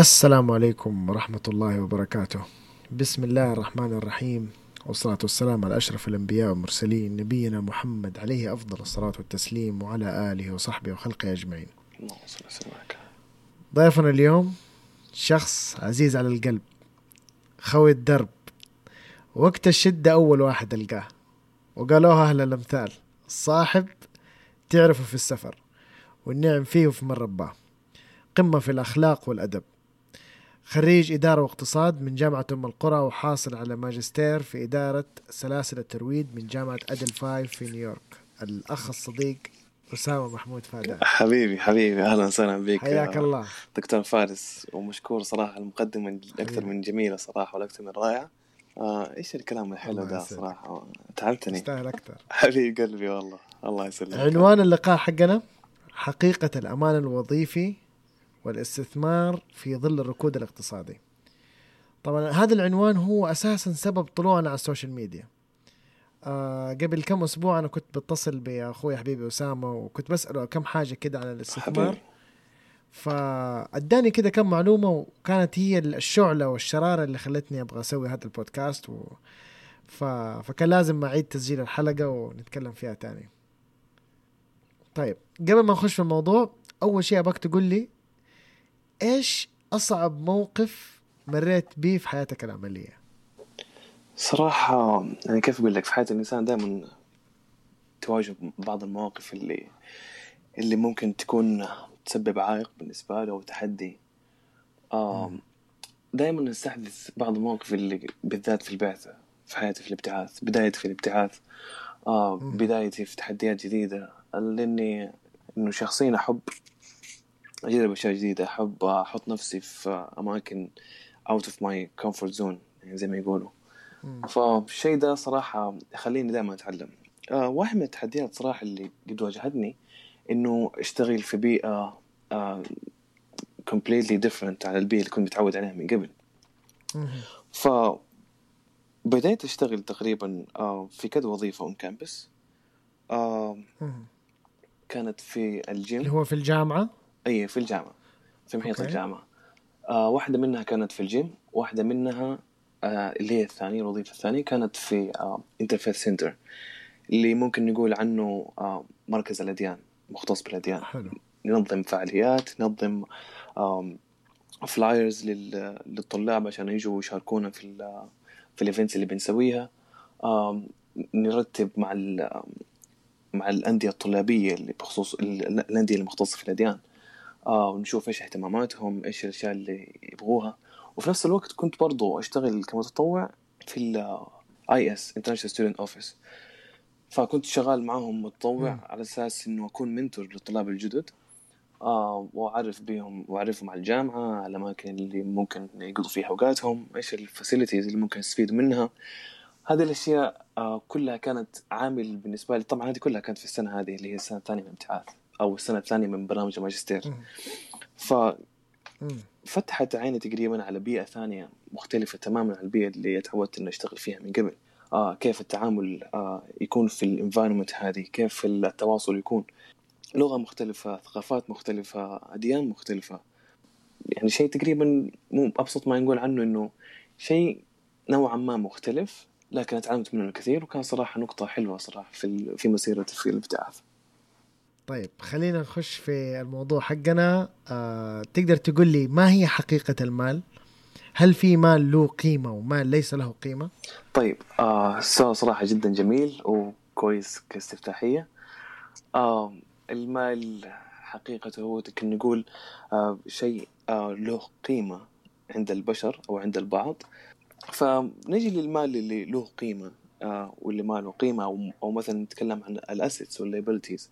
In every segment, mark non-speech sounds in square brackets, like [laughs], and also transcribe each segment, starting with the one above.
السلام عليكم ورحمة الله وبركاته. بسم الله الرحمن الرحيم. والصلاة والسلام على أشرف الأنبياء والمرسلين نبينا محمد عليه أفضل الصلاة والتسليم وعلى آله وصحبه وخلقه أجمعين. ضيفنا اليوم شخص عزيز على القلب خوي الدرب. وقت الشدة أول واحد ألقاه وقالوها أهل الأمثال الصاحب تعرفه في السفر والنعم فيه في من رباه. قمة في الأخلاق والأدب. خريج إدارة واقتصاد من جامعة أم القرى وحاصل على ماجستير في إدارة سلاسل التزويد من جامعة Adelphi في نيويورك. الأخ الصديق أسامة محمود فادان. حبيبي حبيبي أهلا وسهلا بك. حياك الله. دكتور فارس ومشكور صراحة المقدمة أكثر من جميلة صراحة والأكثر من رائعة. آه إيش الكلام الحلو ده. صراحة؟ تعبتني. تستاهل أكثر. [laughs] حبيب قلبي والله. الله يسلمك. عنوان اللقاء حقنا حقيقة الأمان الوظيفي والاستثمار في ظل الركود الاقتصادي. طبعا هذا العنوان هو أساسا سبب طلوعنا على ال social media. آه قبل كم أسبوع أنا كنت بتصل بأخوي حبيبي أسامة وكنت بسأله كم حاجة كده عن الاستثمار. فأداني كده كم معلومة وكانت هي الشعلة والشرارة اللي خلتني أبغى أسوي هذا البودكاست و... ف... فكان لازم أعيد تسجيل الحلقة ونتكلم فيها تاني. طيب قبل ما نخش في الموضوع أول شيء أبغاك تقول لي إيش أصعب موقف مريت به في حياتك العملية صراحة يعني كيف أقول لك في حياة الإنسان دائما تواجه بعض المواقف اللي اللي ممكن تكون تسبب عائق بالنسبة له أو تحدي دائما نستحدث بعض المواقف اللي بالذات في البعثة في حياتي في الابتعاث بدايتي في الابتعاث آه. بدايتي في تحديات جديدة لأني إنه شخصيا أحب أجرب أشياء جديدة. أحب أحط نفسي في أماكن out of my comfort zone يعني زي ما يقولوا. فالشيء ده صراحة يخليني دائما أتعلم. آه واحد من التحديات صراحة اللي قد واجهتني إنه أشتغل في بيئة آه completely different على البيئة اللي كنت متعود عليها من قبل. ف بديت أشتغل تقريبا آه في كذا وظيفة on campus آه. كانت في اللي الجيم هو في الجامعة؟ أي في الجامعة في محيط okay. الجامعة. آه واحدة منها كانت في الجيم واحدة منها آه اللي هي الثانية الوظيفة الثانية كانت في آه Interfaith Center اللي ممكن نقول عنه آه مركز الأديان مختص بالأديان. حلو. ننظم فعاليات ننظم flyers للطلاب عشان يجوا يشاركونا في ال في ال events اللي بنسويها. آم، نرتب مع ال مع الأندية الطلابية اللي بخصوص ال- الأندية المختصة في الأديان. آه ونشوف إيش اهتماماتهم إيش الأشياء اللي يبغوها. وفي نفس الوقت كنت برضو أشتغل كمتطوع في ال IS International Student Office. فكنت شغال معاهم متطوع. على أساس إنه أكون mentor للطلاب الجدد. آه وأعرف بيهم وأعرفهم على الجامعة على الأماكن اللي ممكن يقضوا فيها أوقاتهم إيش ال facilities اللي ممكن يستفيدوا منها. هذه الأشياء آه كلها كانت عامل بالنسبة لي. طبعا هذه كلها كانت في السنة هذه اللي هي السنة الثانية من الابتعاث أو السنة الثانية من برنامج الماجستير مم. ففتحت مم. عيني تقريبا على بيئة ثانية مختلفة تماما عن البيئة اللي تعودت إني أشتغل فيها من قبل. آه كيف التعامل آه يكون في الانفايرمنت هذه كيف التواصل يكون. لغة مختلفة ثقافات مختلفة أديان مختلفة. يعني شيء تقريبا مو أبسط ما نقول عنه إنه شيء نوعا ما مختلف لكن اتعلمت منه الكثير وكان صراحة نقطة حلوة صراحة في في مسيرتي في الابتعاث طيب خلينا نخش في الموضوع حقنا آه، تقدر تقول لي ما هي حقيقة المال؟ هل في مال له قيمة ومال ليس له قيمة؟ طيب آه السؤال صراحة جدا جميل وكويس كاستفتاحية آه المال حقيقته هو يمكن نقول آه شيء آه له قيمة عند البشر أو عند البعض فنجي للمال اللي له قيمة آه واللي ما له قيمة أو, مثلا نتكلم عن ال assets وال liabilities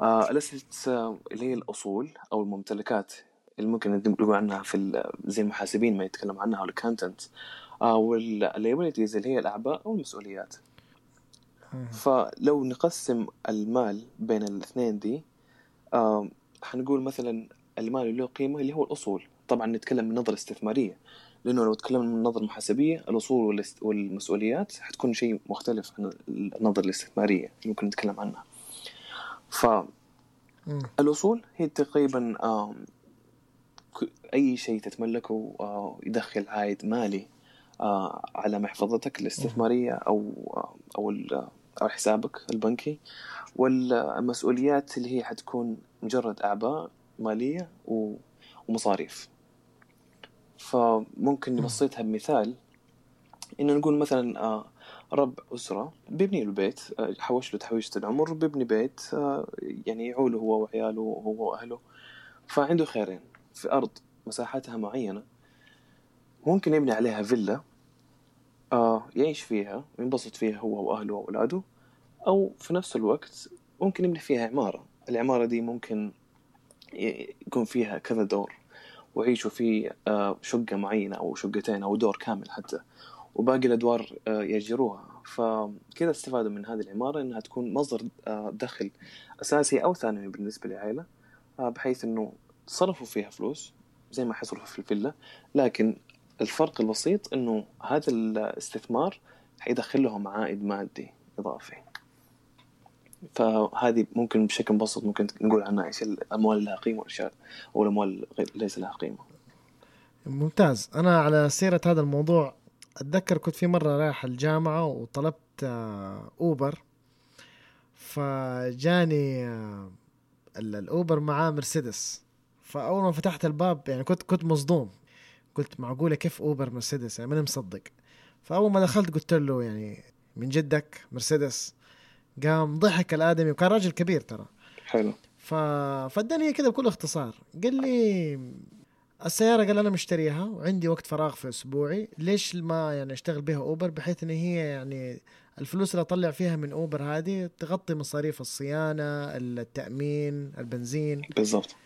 آه اللي هي الأصول أو الممتلكات اللي ممكن نقول عنها في زي المحاسبين ما يتكلم عنها أو ال accountants آه وال liabilities اللي هي الأعباء أو المسؤوليات. فلو نقسم المال بين الاثنين دي حنقول مثلا المال اللي له قيمة اللي هو الأصول. طبعا نتكلم من نظرة استثمارية لأنه لو تكلمنا من نظرة محاسبية الأصول والاست- والمسؤوليات حتكون شيء مختلف عن النظرة الاستثمارية اللي ممكن نتكلم عنها. ف مم. الأصول هي تقريبا أي شيء تتملكه يدخل عائد مالي على محفظتك الاستثمارية أو آه، أو ال- أو حسابك البنكي والمسؤوليات اللي هي حتكون مجرد أعباء مالية و- ومصاريف فممكن مم. نبسطها بمثال إنه نقول مثلا رب أسرة بيبني له بيت آه، حوش له تحويشة العمر بيبني بيت آه، يعني يعوله هو وعياله وهو وأهله. فعنده خيرين في أرض مساحتها معينة ممكن يبني عليها فيلا آه يعيش فيها وينبسط فيها هو وأهله وأولاده أو في نفس الوقت ممكن يبني فيها عمارة. العمارة دي ممكن يكون فيها كذا دور ويعيشوا في شقة معينة أو شقتين أو دور كامل حتى. وباقي الأدوار آه، يأجروها. فكذا استفادوا من هذه العمارة إنها تكون مصدر آه، دخل أساسي أو ثانوي بالنسبة للعائلة آه، بحيث إنه صرفوا فيها فلوس زي ما حيصرفوا في الفيلا. لكن الفرق البسيط إنه هذا الاستثمار حيدخل لهم عائد مادي إضافي. فهذه ممكن بشكل مبسط ممكن نقول عنها إيش الاموال اللي لها قيمة والاشياء أو غير- ليس لها قيمة. ممتاز. أنا على سيرة هذا الموضوع أتذكر كنت في مرة رايح الجامعة وطلبت آه، أوبر. فجاني آه، ال- الأوبر معاه مرسيدس. فأول ما فتحت الباب يعني كنت كنت مصدوم. قلت معقولة كيف أوبر مرسيدس؟ يعني ماني مصدق. فأول ما دخلت قلت له يعني من جدك مرسيدس؟ قام ضحك الآدمي. وكان راجل كبير ترى. حلو. ف... فاداني كذا بكل اختصار. قال لي السيارة قال أنا مشتريها وعندي وقت فراغ في أسبوعي. ليش ما يعني أشتغل بها أوبر؟ بحيث إن هي يعني الفلوس اللي أطلع فيها من أوبر هذه تغطي مصاريف الصيانة التأمين البنزين. بالضبط.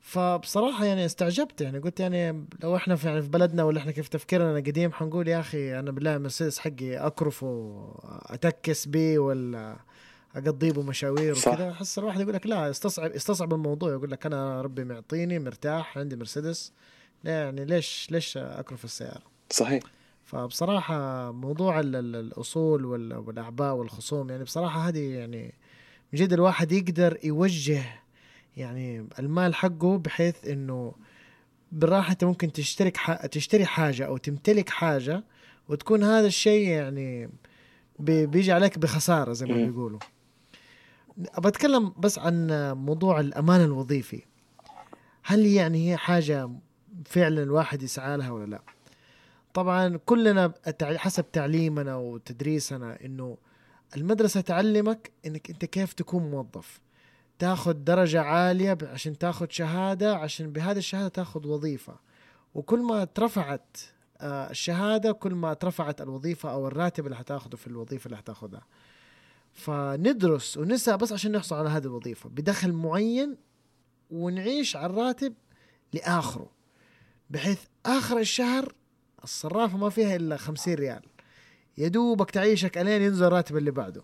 فبصراحة يعني استعجبت. يعني قلت يعني لو إحنا في يعني في بلدنا ولا إحنا كيف تفكيرنا قديم حنقول يا أخي أنا بالله مرسيدس حقي أكرفه اتكس بيه ولا أقضي به مشاوير. وكذا أحس الواحد يقول لك لا استصعب استصعب الموضوع يقول لك أنا ربي معطيني مرتاح عندي مرسيدس يعني ليش ليش اكرف السيارة صحيح فبصراحة موضوع ال- ال- الأصول وال- والأعباء والخصوم يعني بصراحة هذه يعني من جد الواحد يقدر يوجه يعني المال حقه بحيث إنه بالراحة أنت ممكن تشترك ح... تشتري حاجة أو تمتلك حاجة وتكون هذا الشيء يعني بي- بيجي عليك بخسارة زي ما. بيقولوا بتكلم بس عن موضوع الأمان الوظيفي. هل يعني هي حاجة فعلا الواحد يسعى لها ولا لا؟ طبعا كلنا حسب تعليمنا وتدريسنا إنه المدرسة تعلمك إنك أنت كيف تكون موظف. تاخذ درجة عالية ب- عشان تاخذ شهادة عشان بهذه الشهادة تاخذ وظيفة. وكل ما اترفعت آه، الشهادة كل ما اترفعت الوظيفة أو الراتب اللي حتاخذه في الوظيفة اللي حتاخذها فندرس ونسعى بس عشان نحصل على هذه الوظيفة بدخل معين ونعيش على الراتب لآخره بحيث آخر الشهر الصرافة ما فيها إلا خمسين ريال. يا دوبك تعيشك ألين ينزل الراتب اللي بعده.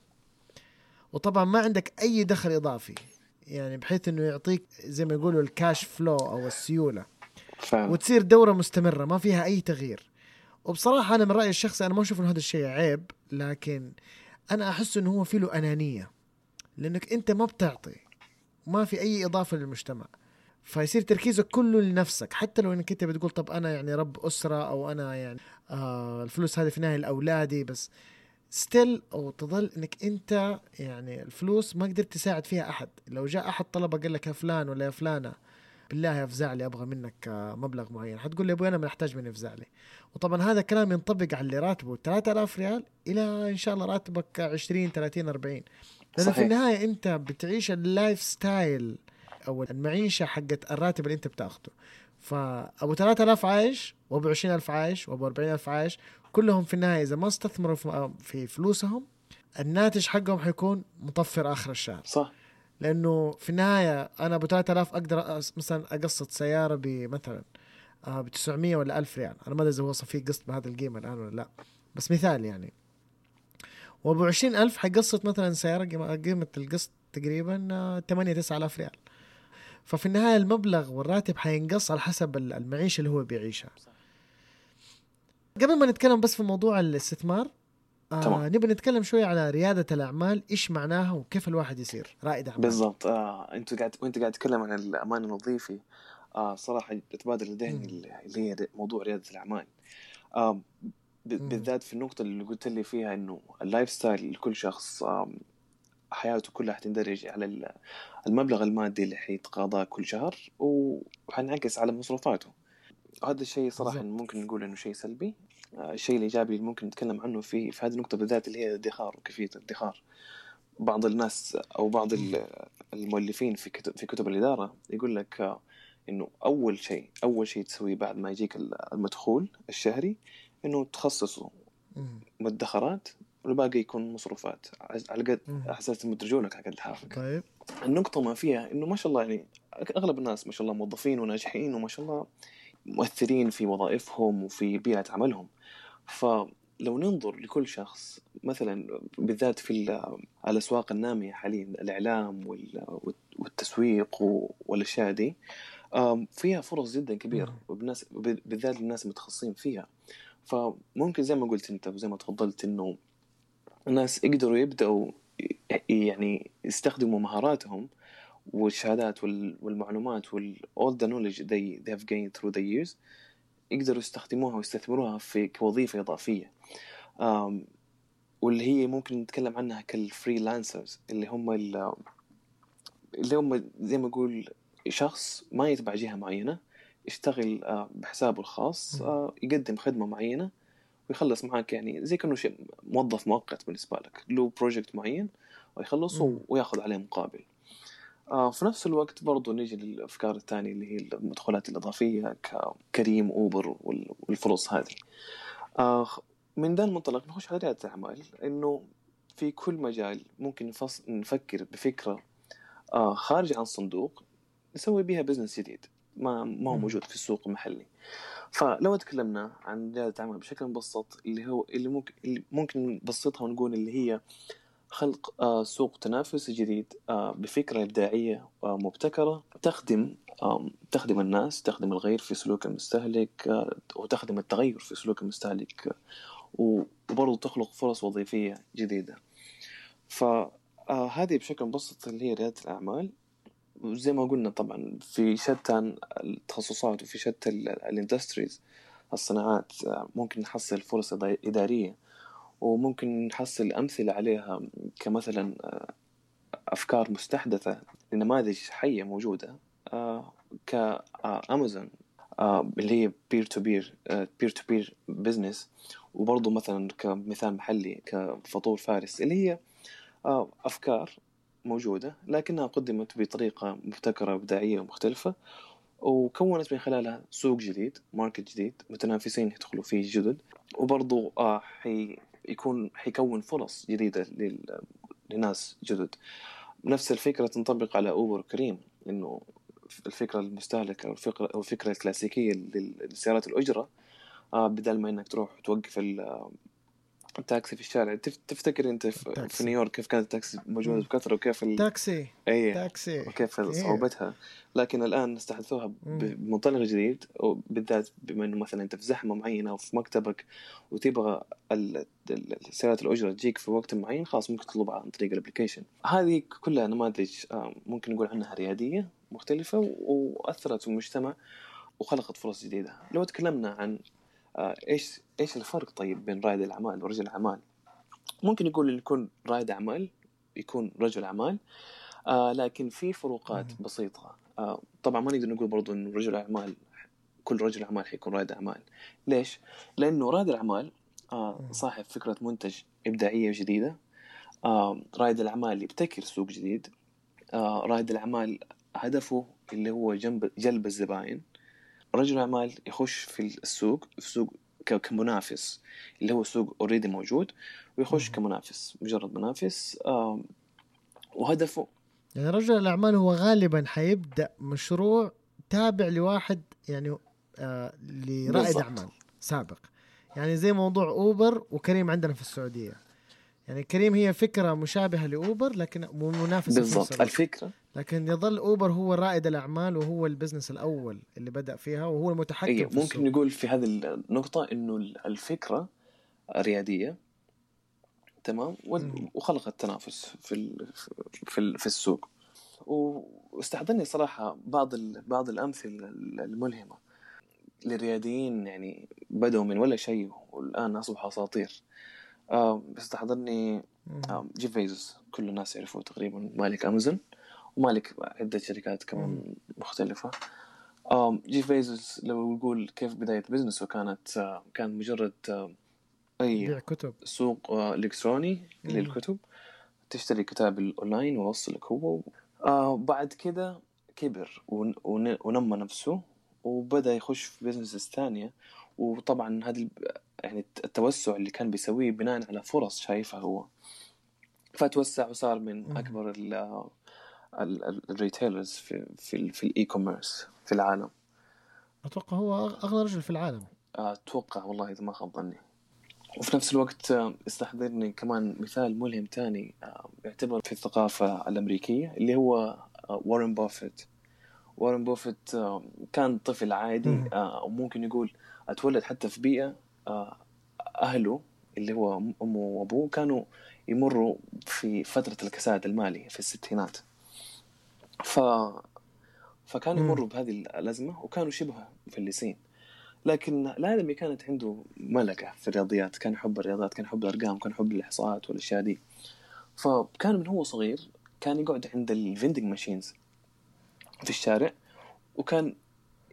وطبعا ما عندك أي دخل إضافي يعني بحيث إنه يعطيك زي ما يقولوا الكاش فلو أو السيولة. فعلا وتصير دورة مستمرة ما فيها أي تغيير. وبصراحة أنا من رأيي الشخصي أنا ما أشوف إنه هذا الشيء عيب لكن أنا أحس إنه هو فيه له أنانية لأنك أنت ما بتعطي ما في أي إضافة للمجتمع. فيصير تركيزك كله لنفسك حتى لو إنك أنت بتقول طب أنا يعني رب أسرة أو أنا يعني آه الفلوس هذه في النهايه لأولادي بس ستيل أو تظل إنك أنت يعني الفلوس ما قدرت تساعد فيها أحد. لو جاء أحد طلبك قال لك يا فلان ولا يا فلانة بالله يا افزع لي أبغى منك آه، مبلغ معين. حتقول لي أبوي أنا ما احتاج من افزع لي. وطبعا هذا كلام ينطبق على اللي راتبه 3000 ريال إلى إن شاء الله راتبك 20 30 40 لأنه في. النهاية أنت بتعيش ال lifestyle أو المعيشة حقت الراتب اللي أنت بتاخده. فابو 3000 عايش وأبو 20000 عايش وأبو 40000 عايش كلهم في النهاية إذا ما استثمروا في- في فلوسهم الناتج حقهم حيكون مطفر آخر الشهر. صح. لأنه في النهاية أنا أبو 3000 أقدر مثلا أقسط سيارة بمثلا ب 900 ولا 1000 ريال. أنا ما أدري إذا هو صفي قسط بهذه القيمة الآن ولا لا. بس مثال يعني. وأبو 20000 حيقسط مثلا سيارة قيمه القسط تقريبا آه، 8 9000 ريال. ففي النهاية المبلغ والراتب حينقص على حسب ال- المعيشة اللي هو بيعيشها. قبل ما نتكلم بس في موضوع الاستثمار آه تمام. نبي نتكلم شوي على ريادة الأعمال إيش معناها وكيف الواحد يصير رائد أعمال. بالضبط. آه أنت قاعد وأنت قاعد تتكلم عن الأمان الوظيفي. آه صراحة تبادر لذهني اللي هي موضوع ريادة الأعمال. آه بالذات في النقطة اللي قلت لي فيها إنه ال lifestyle لكل شخص آه حياته كلها حتندرج على المبلغ المادي اللي حيتقاضاه كل شهر وحينعكس على مصروفاته. هذا الشيء صراحة ممكن نقول إنه شيء سلبي. الشيء الإيجابي اللي ممكن نتكلم عنه في في هذه النقطة بالذات اللي هي الادخار وكيفية الادخار. بعض الناس أو بعض المؤلفين في كتب في كتب الإدارة يقول لك آه، إنه أول شيء أول شيء تسويه بعد ما يجيك المدخول الشهري إنه تخصصه مدخرات والباقي يكون مصروفات. على قد احساس مدرجونك على قد الحافك طيب. النقطة ما فيها إنه ما شاء الله يعني أغلب الناس ما شاء الله موظفين وناجحين وما شاء الله مؤثرين في وظائفهم وفي بيئة عملهم. فلو ننظر لكل شخص مثلا بالذات في الأسواق النامية حاليا الإعلام والتسويق والأشياء دي فيها فرص جدا كبيرة بالذات للناس المتخصصين فيها. فممكن زي ما قلت أنت وزي ما تفضلت إنه الناس يقدروا يبدأوا يعني يستخدموا مهاراتهم والشهادات والمعلومات وال all the knowledge they, they have gained through the years. يقدروا يستخدموها ويستثمروها في كوظيفة إضافية. واللي هي ممكن نتكلم عنها كالفريلانسرز اللي هم اللي هم زي ما أقول شخص ما يتبع جهة معينة يشتغل uh, بحسابه الخاص uh, يقدم خدمة معينة ويخلص معك يعني زي كأنه شيء موظف مؤقت بالنسبة لك له project معين ويخلص وياخذ عليه مقابل. آه في نفس الوقت برضو نيجي للأفكار الثانية اللي هي المدخولات الإضافية ككريم أوبر والفرص هذه. آه من ذا المنطلق نخش على ريادة الأعمال إنه في كل مجال ممكن نفكر بفكرة آه خارج عن الصندوق نسوي بها business جديد. ما ما هو موجود في السوق المحلي. فلو تكلمنا عن ريادة الأعمال بشكل مبسط اللي هو اللي ممكن اللي ممكن نبسطها ونقول اللي هي خلق آه، سوق تنافسي جديد آه، بفكرة إبداعية آه، مبتكرة. تخدم تخدم الناس تخدم الغير في سلوك المستهلك وتخدم التغير في سلوك المستهلك وبرضه تخلق فرص وظيفية جديدة. فهذه بشكل مبسط اللي هي ريادة الأعمال. وزي ما قلنا طبعا في شتى التخصصات وفي شتى ال industries الصناعات ممكن نحصل فرص إدارية. وممكن نحصل أمثلة عليها كمثلا آه، أفكار مستحدثة لنماذج حية موجودة آه، كأمازون آه، اللي هي peer to peer peer to peer business وبرضه مثلا كمثال محلي كفطور فارس اللي هي أفكار موجودة لكنها قدمت بطريقة مبتكرة إبداعية ومختلفة وكونت من خلالها سوق جديد ماركت جديد متنافسين يدخلوا فيه جدد. وبرضو آه حي يكون حيكون فرص جديدة لناس جدد. نفس الفكرة تنطبق على أوبر كريم إنه الفكرة المستهلكة أو الفكرة أو الفكرة الكلاسيكية لسيارات الأجرة. آه بدل ما إنك تروح توقف التاكسي في الشارع. تفتكر أنت في, في نيويورك كيف كانت التاكسي موجودة بكثرة وكيف ال... تاكسي. اي تاكسي. وكيف صعوبتها. لكن الآن استحدثوها بمنطلق جديد وبالذات بما إنه مثلا أنت في زحمة معينة أو في مكتبك وتبغى سيارات الأجرة تجيك في وقت معين خلاص ممكن تطلبها عن طريق ال application هذه كلها نماذج آه، ممكن نقول عنها ريادية مختلفة وأثرت في المجتمع وخلقت فرص جديدة. لو تكلمنا عن إيش إيش الفرق طيب بين رائد الأعمال ورجل الأعمال؟ ممكن يقول اللي يكون رائد أعمال يكون رجل أعمال آه لكن في فروقات بسيطة. آه طبعا ما نقدر نقول برضو انه رجل اعمال كل رجل أعمال حيكون رائد أعمال. ليش؟ لأنه رائد الأعمال آه صاحب فكرة منتج إبداعية جديدة. آه رائد الأعمال يبتكر سوق جديد. آه رائد الأعمال هدفه اللي هو جنب جلب الزباين. رجل اعمال يخش في السوق في سوق كمنافس اللي هو سوق اوريدي موجود ويخش كمنافس مجرد منافس وهدفه. يعني رجل الأعمال هو غالبا حيبدأ مشروع تابع لواحد يعني آه لرائد أعمال سابق. يعني زي موضوع أوبر وكريم عندنا في السعودية. يعني كريم هي فكرة مشابهة لأوبر لكن منافسة بالضبط. الفكرة لكن يظل أوبر هو رائد الأعمال وهو البزنس الأول اللي بدأ فيها وهو المتحكم أيه في ممكن السوق. نقول في هذه النقطة إنه الفكرة ريادية تمام وخلقت تنافس في في في السوق واستحضرني صراحة بعض. بعض الأمثلة الملهمة للرياديين يعني بدأوا من ولا شيء والآن أصبحوا أساطير آه بيستحضرني آه جيف بيزوس كل الناس يعرفوه تقريبا مالك أمازون ومالك عدة شركات كمان مختلفة. آه جيف بيزوس لو نقول كيف بداية business ه كانت آه كان مجرد آه أي كتب. سوق آه إلكتروني للكتب. تشتري كتاب الأونلاين ويوصلك هو. آه بعد كده كبر ونمى نفسه وبدأ يخش في business ثانية. وطبعا هذا يعني التوسع اللي كان بيسويه بناء على فرص شايفها هو. فتوسع وصار من أكبر ال retailers في في, في ال e-commerce في العالم. أتوقع هو أغنى رجل في العالم. أتوقع والله إذا ما خاب ظني. وفي نفس الوقت استحضرني كمان مثال ملهم تاني يعتبر في الثقافة الأمريكية اللي هو وارن بافيت وارن بوفيت كان طفل عادي آه، أو ممكن يقول أتولد حتى في بيئة آه، أهله اللي هو أمه وأبوه كانوا يمروا في فترة الكساد المالي في الستينات. ف فكانوا يمروا بهذه الأزمة وكانوا شبه مفلسين لكن الادمي كانت عنده ملكة في الرياضيات كان يحب الرياضات كان يحب الأرقام كان يحب الإحصاءات والأشياء دي. فكان من هو صغير كان يقعد عند ال vending machines في الشارع وكان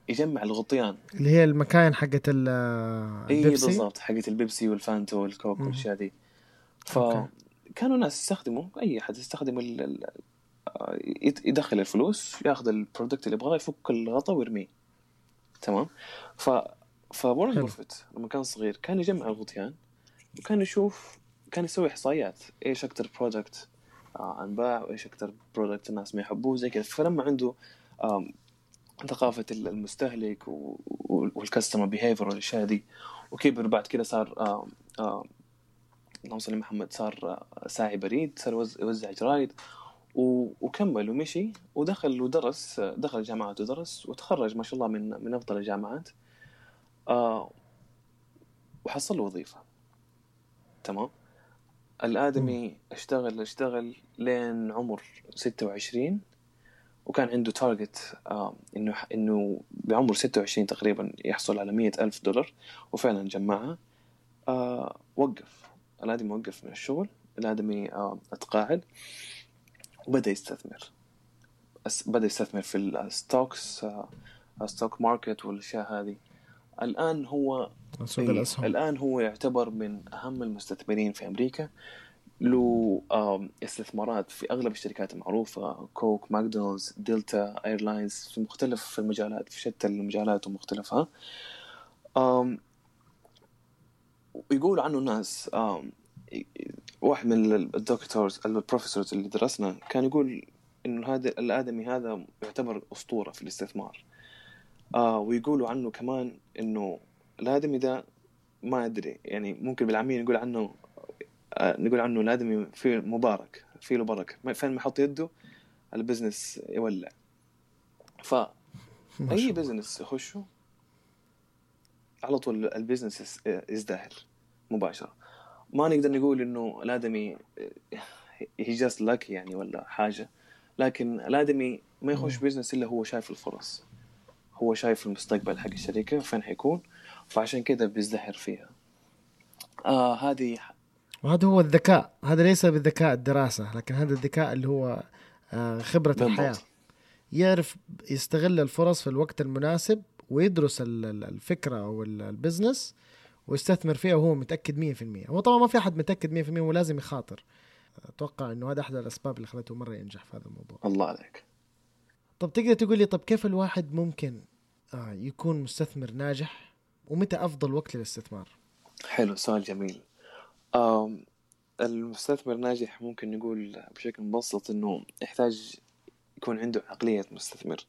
يجمع الغطيان. اللي هي المكاين حقت البيبسي؟ اي بالضبط حقت البيبسي والفانتا والكوك والأشياء دي. فكانوا ناس يستخدموا أي احد يستخدم يدخل الفلوس ياخذ ال product اللي يبغاه يفك الغطاء ويرميه. تمام؟ ف وارن بوفيت لما كان صغير كان يجمع الغطيان وكان يشوف كان يسوي إحصائيات. إيش أكثر product آه، انباع وإيش أكثر product الناس ما يحبوه زي كذا. فلما عنده ثقافة المستهلك وال customer behavior والأشياء دي وكبر بعد كده صار اللهم صل محمد صار آه، ساعي بريد صار يوزع جرايد. وكمل ومشي ودخل ودرس دخل الجامعات ودرس وتخرج ما شاء الله من من أفضل الجامعات آه وحصل له وظيفة. تمام؟ الآدمي اشتغل اشتغل لين عمر ستة وعشرين وكان عنده target آه إنه إنه بعمر 26 تقريبا يحصل على مية ألف دولار وفعلا جمعها. آه وقف. الآدمي وقف من الشغل. الآدمي آه اتقاعد. وبدأ يستثمر. بدأ يستثمر في ال stocks آه stock market والأشياء هذه. الآن هو سوق الأسهم. الآن هو يعتبر من أهم المستثمرين في أمريكا. له استثمارات في أغلب الشركات المعروفة كوك ماكدونالدز Delta Airlines في مختلف في المجالات في شتى المجالات ومختلفها. يقول عنه الناس واحد من ال doctors ال professors اللي درسنا كان يقول إنه هذا الآدمي هذا يعتبر أسطورة في الاستثمار. آه ويقولوا عنه كمان إنه الآدمي ده ما أدري يعني ممكن بالعاميه نقول عنه آه نقول عنه الآدمي في مبارك في له بركة. فين ما يحط يده ال business يولع. ف أي business يخشه على طول ال business يزدهر مباشرة. ما نقدر نقول إنه الآدمي هي just luck يعني ولا حاجة. لكن الآدمي ما يخش business إلا هو شايف الفرص. هو شايف المستقبل حق الشركة فين حيكون فعشان كذا بيزدهر فيها. آه هذه وهذا هو الذكاء. هذا ليس بالذكاء الدراسة لكن هذا الذكاء اللي هو آه خبرة بالضبط. الحياة. يعرف يستغل الفرص في الوقت المناسب ويدرس الفكرة أو ال business ويستثمر فيها وهو متأكد 100% هو طبعا ما في أحد متأكد 100% ولازم يخاطر. أتوقع أنه هذا أحد الأسباب اللي خلته مرة ينجح في هذا الموضوع. الله عليك. طب تقدر تقول لي طب كيف الواحد ممكن آه يكون مستثمر ناجح؟ ومتى أفضل وقت للاستثمار؟ حلو سؤال جميل. المستثمر ناجح ممكن نقول بشكل مبسط إنه يحتاج يكون عنده عقلية مستثمر.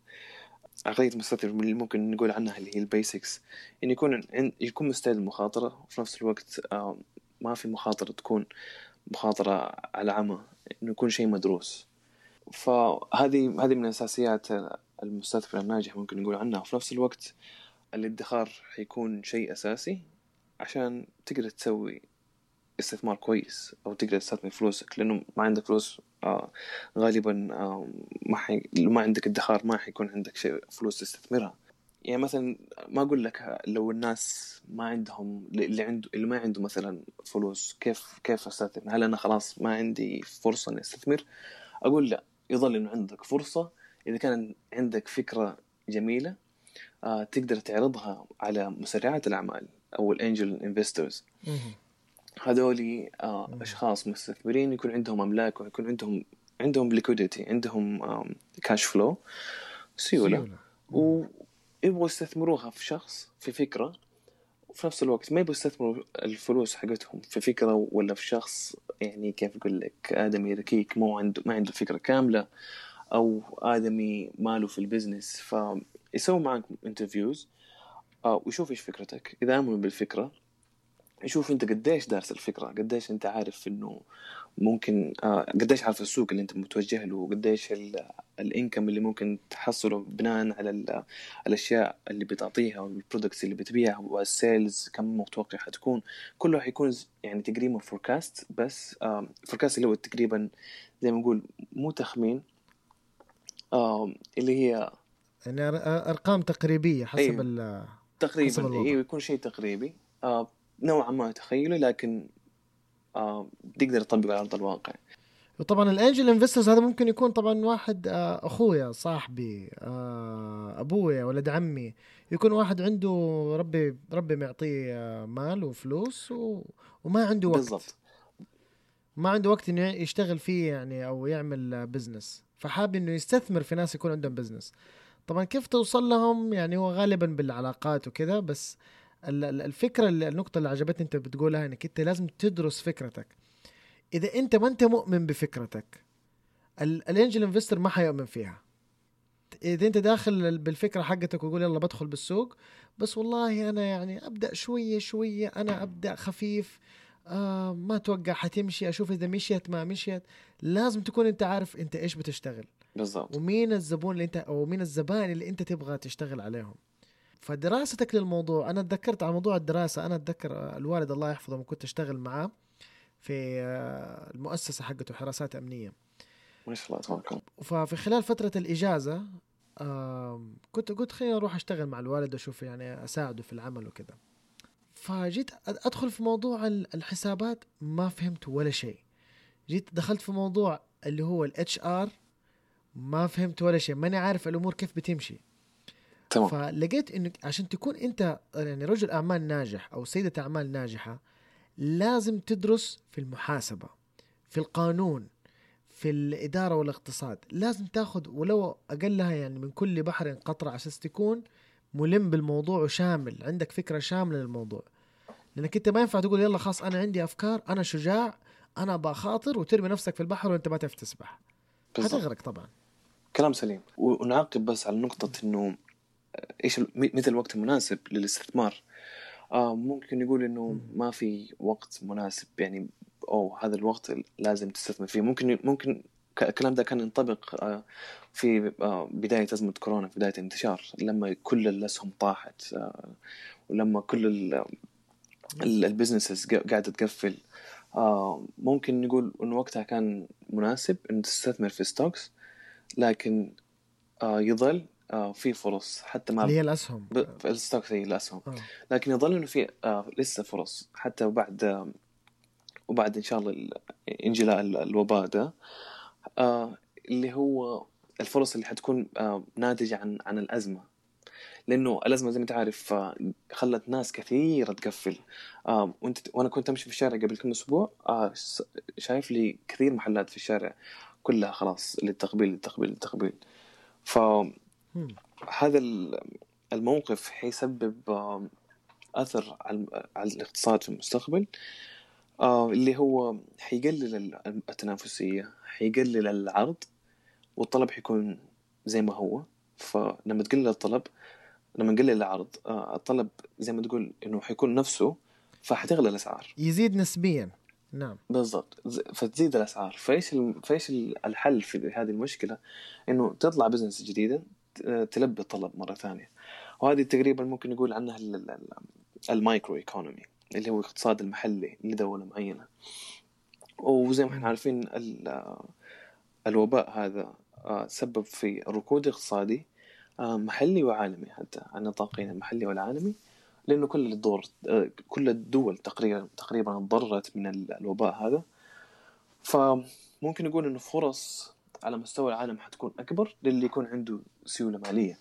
عقلية مستثمر اللي ممكن نقول عنها اللي هي البيسكس. انه يكون يكون مستعد للمخاطرة وفي نفس الوقت ما في مخاطرة تكون مخاطرة على عمى إنه يكون شيء مدروس. فهذه هذه من أساسيات المستثمر الناجح ممكن نقول عنها. وفي نفس الوقت الادخار حيكون شيء أساسي عشان تقدر تسوي استثمار كويس أو تقدر تستثمر فلوسك لأنه ما عندك فلوس آه غالبا آه ما حي... ما عندك ادخار ما حيكون عندك شيء فلوس تستثمرها. يعني مثلا ما أقول لك لو الناس ما عندهم اللي عنده اللي ما عنده مثلا فلوس كيف كيف أستثمر؟ هل أنا خلاص ما عندي فرصة إني أستثمر؟ أقول لا يظل إنه عندك فرصة. إذا كان عندك فكرة جميلة آه تقدر تعرضها على مسرعات الأعمال أو ال angel investors هذول آه أشخاص مستثمرين يكون عندهم أملاك ويكون عندهم عندهم liquidity عندهم cash flow سيولة. ويبغوا يستثمروها في شخص في فكرة. وفي نفس الوقت ما يبغوا يستثمروا الفلوس حقتهم في فكرة ولا في شخص. يعني كيف أقول لك آدمي ركيك مو عنده ما عنده فكرة كاملة أو آدمي ماله في ال business. فيسوي معك interviews آه، ويشوف إيش فكرتك. إذا آمنوا بالفكرة يشوف انت قديش دارس الفكرة قديش انت عارف انه ممكن آه قديش عارف السوق اللي انت متوجه له قديش ال income اللي ممكن تحصله بناء على الأشياء اللي بتعطيها وال products اللي بتبيعها وال sales كم متوقع حتكون كله حيكون يعني تقريبا forecast بس آه forecast اللي هو تقريبا زي ما نقول مو تخمين آه اللي هي يعني أرقام تقريبية حسب أيوه. تقريبا أيوه يكون شيء تقريبي آه نوعا ما تخيله لكن آه تقدر تطبقه على أرض الواقع. وطبعا ال angel investors هذا ممكن يكون طبعا واحد آه أخويا صاحبي آه أبويا ولد عمي. يكون واحد عنده ربي ربي معطيه آه مال وفلوس و... وما عنده وقت. بالضبط. ما عنده وقت إنه يشتغل فيه يعني أو يعمل business فحاب إنه يستثمر في ناس يكون عندهم business طبعا كيف توصل لهم؟ يعني هو غالبا بالعلاقات وكذا بس الفكرة اللي النقطة اللي عجبتني انت بتقولها انك انت لازم تدرس فكرتك. إذا انت ما انت مؤمن بفكرتك الانجل انفستر ما حيؤمن فيها. إذا انت داخل بالفكرة حقتك ويقول يلا بدخل بالسوق بس والله أنا يعني أبدأ شوية شوية أنا أبدأ خفيف آه ما أتوقع حتمشي أشوف إذا مشيت ما مشيت. لازم تكون أنت عارف أنت إيش بتشتغل. بالضبط. ومين الزبون اللي أنت أو مين الزبائن اللي أنت تبغى تشتغل عليهم. فدراستك للموضوع أنا تذكرت على موضوع الدراسة أنا أتذكر الوالد الله يحفظه لما كنت أشتغل معاه في آه، المؤسسة حقته حراسات أمنية. ما شاء الله تبارك الله. ففي خلال فترة الإجازة كنت قلت خليني أروح أشتغل مع الوالد أشوف يعني أساعده في العمل وكذا. فجيت أدخل في موضوع الحسابات ما فهمت ولا شيء. جيت دخلت في موضوع اللي هو ال HR ما فهمت ولا شيء ماني عارف الأمور كيف بتمشي. تمام. فلقيت إنك عشان تكون أنت يعني رجل أعمال ناجح أو سيدة أعمال ناجحة لازم تدرس في المحاسبة في القانون في الإدارة والاقتصاد. لازم تاخذ ولو أقلها يعني من كل بحر قطره عشان تكون ملم بالموضوع وشامل عندك فكرة شاملة للموضوع. لأنك أنت ما ينفع تقول يلا خلاص أنا عندي أفكار أنا شجاع أنا بخاطر وترمي نفسك في البحر وأنت ما تعرف تسبح. حتغرق طبعا. كلام سليم. ونعقب بس على نقطة إنه إيش متى الوقت المناسب للاستثمار. آه ممكن يقول إنه ما في وقت مناسب يعني أو هذا الوقت لازم تستثمر فيه. ممكن ممكن الكلام ده كان ينطبق آه في آه بداية أزمة كورونا في بداية الانتشار لما كل الأسهم طاحت آه ولما كل ال businesses قاعدة تقفل. ممكن نقول انه وقتها كان مناسب إن تستثمر في stocks لكن يظل آه في فرص حتى مع اللي هي الأسهم. في ال stocks هي الأسهم. آه. لكن يظل إنه في آه لسه فرص. حتى بعد آه وبعد إن شاء الله إنجلاء الوباء ده آه اللي هو الفرص اللي حتكون آه ناتجة عن عن الأزمة. لأنه الأزمة زي ما أنت عارف آه خلت ناس كثيرة تقفل. آه وأنت وأنا كنت أمشي في الشارع قبل كم أسبوع آه شايف لي كثير محلات في الشارع كلها خلاص للتقبيل للتقبيل للتقبيل. ف هذا الموقف حيسبب أثر على الاقتصاد في المستقبل. آه، اللي هو حيقلل التنافسية حيقلل العرض والطلب حيكون زي ما هو. فلما تقلل الطلب لما نقلل العرض آه، الطلب زي ما تقول إنه حيكون نفسه فحتغلى الأسعار. يزيد نسبيا. نعم. بالضبط. فتزيد الأسعار. فإيش فإيش الحل في هذه المشكلة؟ إنه تطلع business جديدة تلبي الطلب مرة ثانية. وهذه تقريبا ممكن نقول عنها ال micro economy اللي هو الاقتصاد المحلي لدولة معينة. وزي ما إحنا عارفين ال- الوباء هذا آه، سبب في ركود اقتصادي آه، محلي وعالمي حتى على النطاقين المحلي والعالمي. لأنه كل الدور آه، كل الدول تقريبا تقريبا تضررت من ال- الوباء هذا. فممكن نقول إنه فرص على مستوى العالم حتكون أكبر للي يكون عنده سيولة مالية.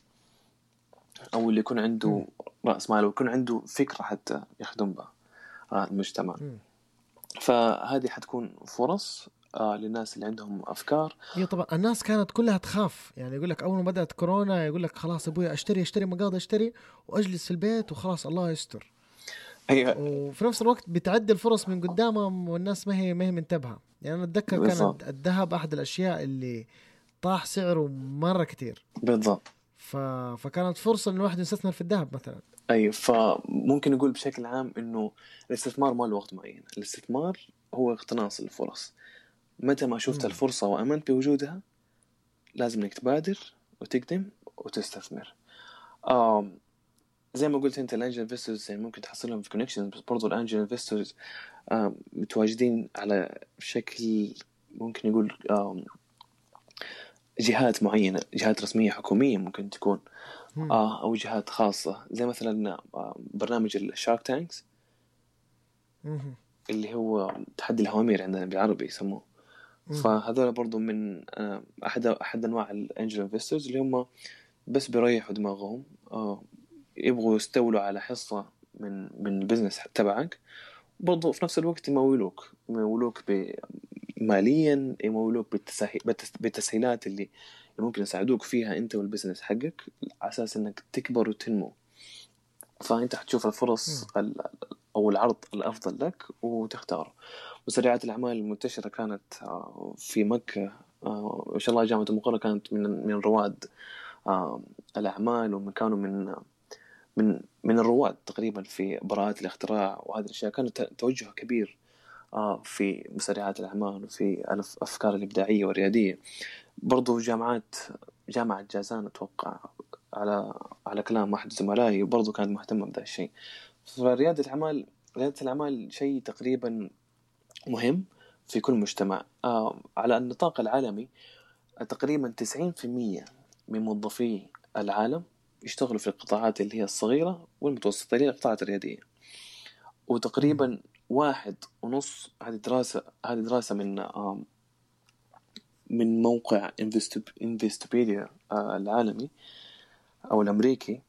أو اللي يكون عنده رأس مال ويكون عنده فكرة حتى يخدم بها آه، المجتمع. فهذه حتكون فرص آه، للناس اللي عندهم أفكار. هي طبعا الناس كانت كلها تخاف. يعني يقول لك أول ما بدأت كورونا يقول لك خلاص أبوي أشتري أشتري مقاضي أشتري وأجلس في البيت وخلاص الله يستر. هي وفي نفس الوقت بتعدي الفرص من قدامهم والناس ما هي ما هي منتبهة. يعني أنا أتذكر بالضبط. كان الذهب أحد الأشياء اللي طاح سعره مرة كتير. بالضبط. ف... فكانت فرصة إن الواحد يستثمر في الذهب مثلا. أي فممكن نقول بشكل عام إنه الاستثمار ما له وقت معين. الاستثمار هو اقتناص الفرص. متى ما شفت مم. الفرصة وآمنت بوجودها لازم إنك تبادر وتقدم وتستثمر. آم زي ما قلت أنت ال angel investors يعني ممكن تحصلهم في connections بس برضو ال angel investors متواجدين على شكل ممكن نقول جهات معينة جهات رسمية حكومية ممكن تكون. آه أو جهات خاصة زي مثلا آه، برنامج ال Shark Tanks. اللي هو تحدي الهوامير عندنا بالعربي يسموه. فهذول برضو من آه، أحد أحد أنواع ال angel investors اللي هم بس بيريحوا دماغهم يبغوا يستولوا على حصة من من ال business تبعك برضو في نفس الوقت يمولوك يمولوك ماليا يمولوك بالتسهي- بالتس- بالتسهيلات اللي ممكن يساعدوك فيها أنت والبزنس حقك على أساس إنك تكبر وتنمو. فأنت حتشوف الفرص ال- أو العرض الأفضل لك وتختار. مسرعات الأعمال المنتشرة كانت آه، في مكة آه، ما شاء الله جامعة المقرة كانت من من رواد آه، الأعمال ومن كانوا من من من الرواد تقريبا في براءات الاختراع وهذه الأشياء. كان توجه كبير آه، في مسرعات الأعمال وفي الافكار الإبداعية والريادية. برضو جامعات جامعة جازان أتوقع على على كلام احد زملائي برضو كانت مهتمه بهذا الشيء. فريادة الأعمال ريادة الأعمال شيء تقريبا مهم في كل مجتمع. آه، على النطاق العالمي تقريبا 90% من موظفي العالم يشتغلوا في القطاعات اللي هي الصغيرة والمتوسطة اللي هي القطاعات الريادية. وتقريبا واحد ونص هذه دراسة هذه دراسة من من موقع انفستوبيديا العالمي أو الأمريكي.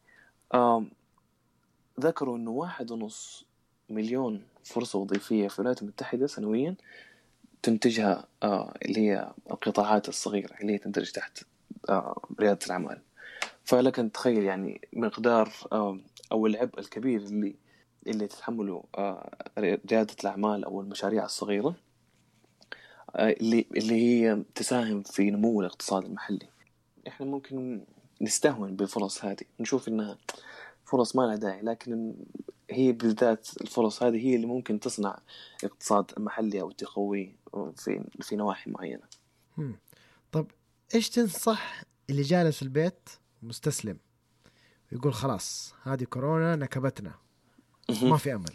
ذكروا إنه واحد ونص مليون فرصة وظيفية في الولايات المتحدة سنويا تنتجها آه، اللي هي القطاعات الصغيرة اللي هي تندرج تحت آه، ريادة الأعمال. فلك أن تتخيل يعني مقدار آه، أو العبء الكبير اللي اللي تتحمله آه، ريادة الأعمال أو المشاريع الصغيرة آه، اللي اللي هي تساهم في نمو الاقتصاد المحلي إحنا ممكن نستهون بالفرص هذه نشوف إنها فرص ما لها داعي لكن هي بالذات الفرص هذه هي اللي ممكن تصنع اقتصاد محلي أو تقويه في في نواحي معينة. طب إيش تنصح اللي جالس البيت مستسلم. ويقول خلاص هذه كورونا نكبتنا. ما في أمل.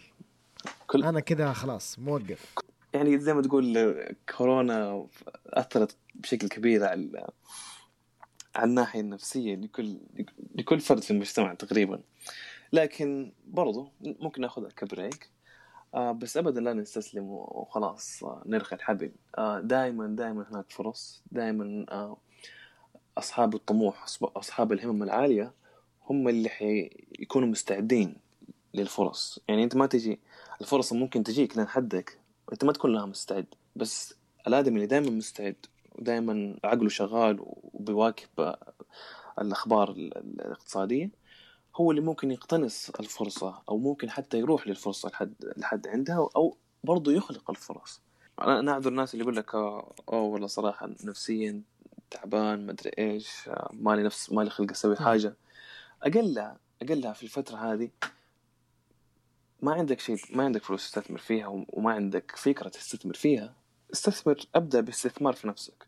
كل أنا كذا خلاص موقف. يعني زي ما تقول كورونا أثرت بشكل كبير على على الناحية النفسية لكل لكل فرد في المجتمع تقريبا. لكن برضو ممكن ناخذها كبريك. آه بس ابدا لا نستسلم وخلاص آه نرخي الحبل. آه دائما دائما هناك فرص. دائما آه أصحاب الطموح أصحاب الهمم العالية هم اللي حيكونوا مستعدين للفرص. يعني أنت ما تجي الفرص ممكن تجيك لين حدك أنت ما تكون لها مستعد. بس الآدمي اللي دائما مستعد ودائما عقله شغال وبيواكب آه، الأخبار ال- ال- الاقتصادية هو اللي ممكن يقتنص الفرصة أو ممكن حتى يروح للفرصة لحد لحد عندها أو برضه يخلق الفرص. أنا أعذر الناس اللي يقول لك آه أوه والله صراحة نفسيا تعبان ما أدري إيش آه، مالي نفس مالي خلق أسوي حاجة. أقلها أقلها في الفترة هذه ما عندك شيء ما عندك فلوس تستثمر فيها وم- وما عندك فكرة تستثمر فيها استثمر أبدأ باستثمار في نفسك.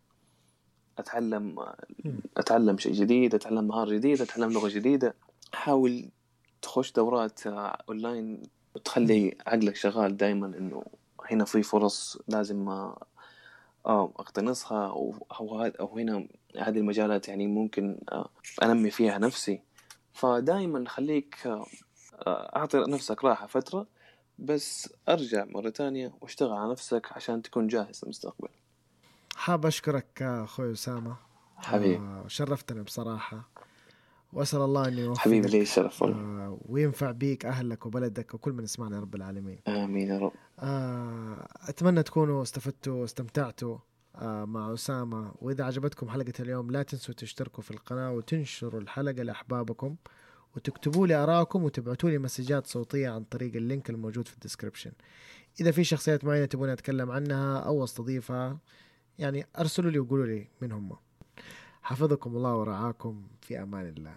أتعلم أتعلم شيء جديد أتعلم مهارة جديدة أتعلم لغة جديدة. حاول تخش دورات آه، أونلاين وتخلي عقلك شغال دائما إنه هنا في فرص لازم آه، اقتنصها. أو هنا هذه المجالات يعني ممكن آه، أنمي فيها نفسي. فدائما خليك آه، أعطي نفسك راحة فترة بس أرجع مرة تانية واشتغل على نفسك عشان تكون جاهز للمستقبل. حاب أشكرك أخوي أسامة. حبيبي. شرفتني بصراحة. وأسأل الله أن يوفقك. حبيبي لي الشرف آه وينفع بيك أهلك وبلدك وكل من يسمعنا يا رب العالمين. آمين يا رب. آه أتمنى تكونوا استفدتوا واستمتعتوا آه مع أسامة. وإذا عجبتكم حلقة اليوم لا تنسوا تشتركوا في القناة وتنشروا الحلقة لأحبابكم وتكتبوا لي آرائكم وتبعتوا لي messages صوتية عن طريق ال link الموجود في ال description إذا في شخصيات معينة تبون أتكلم عنها أو أستضيفها يعني أرسلوا لي وقولوا لي من هم. حفظكم الله ورعاكم في أمان الله.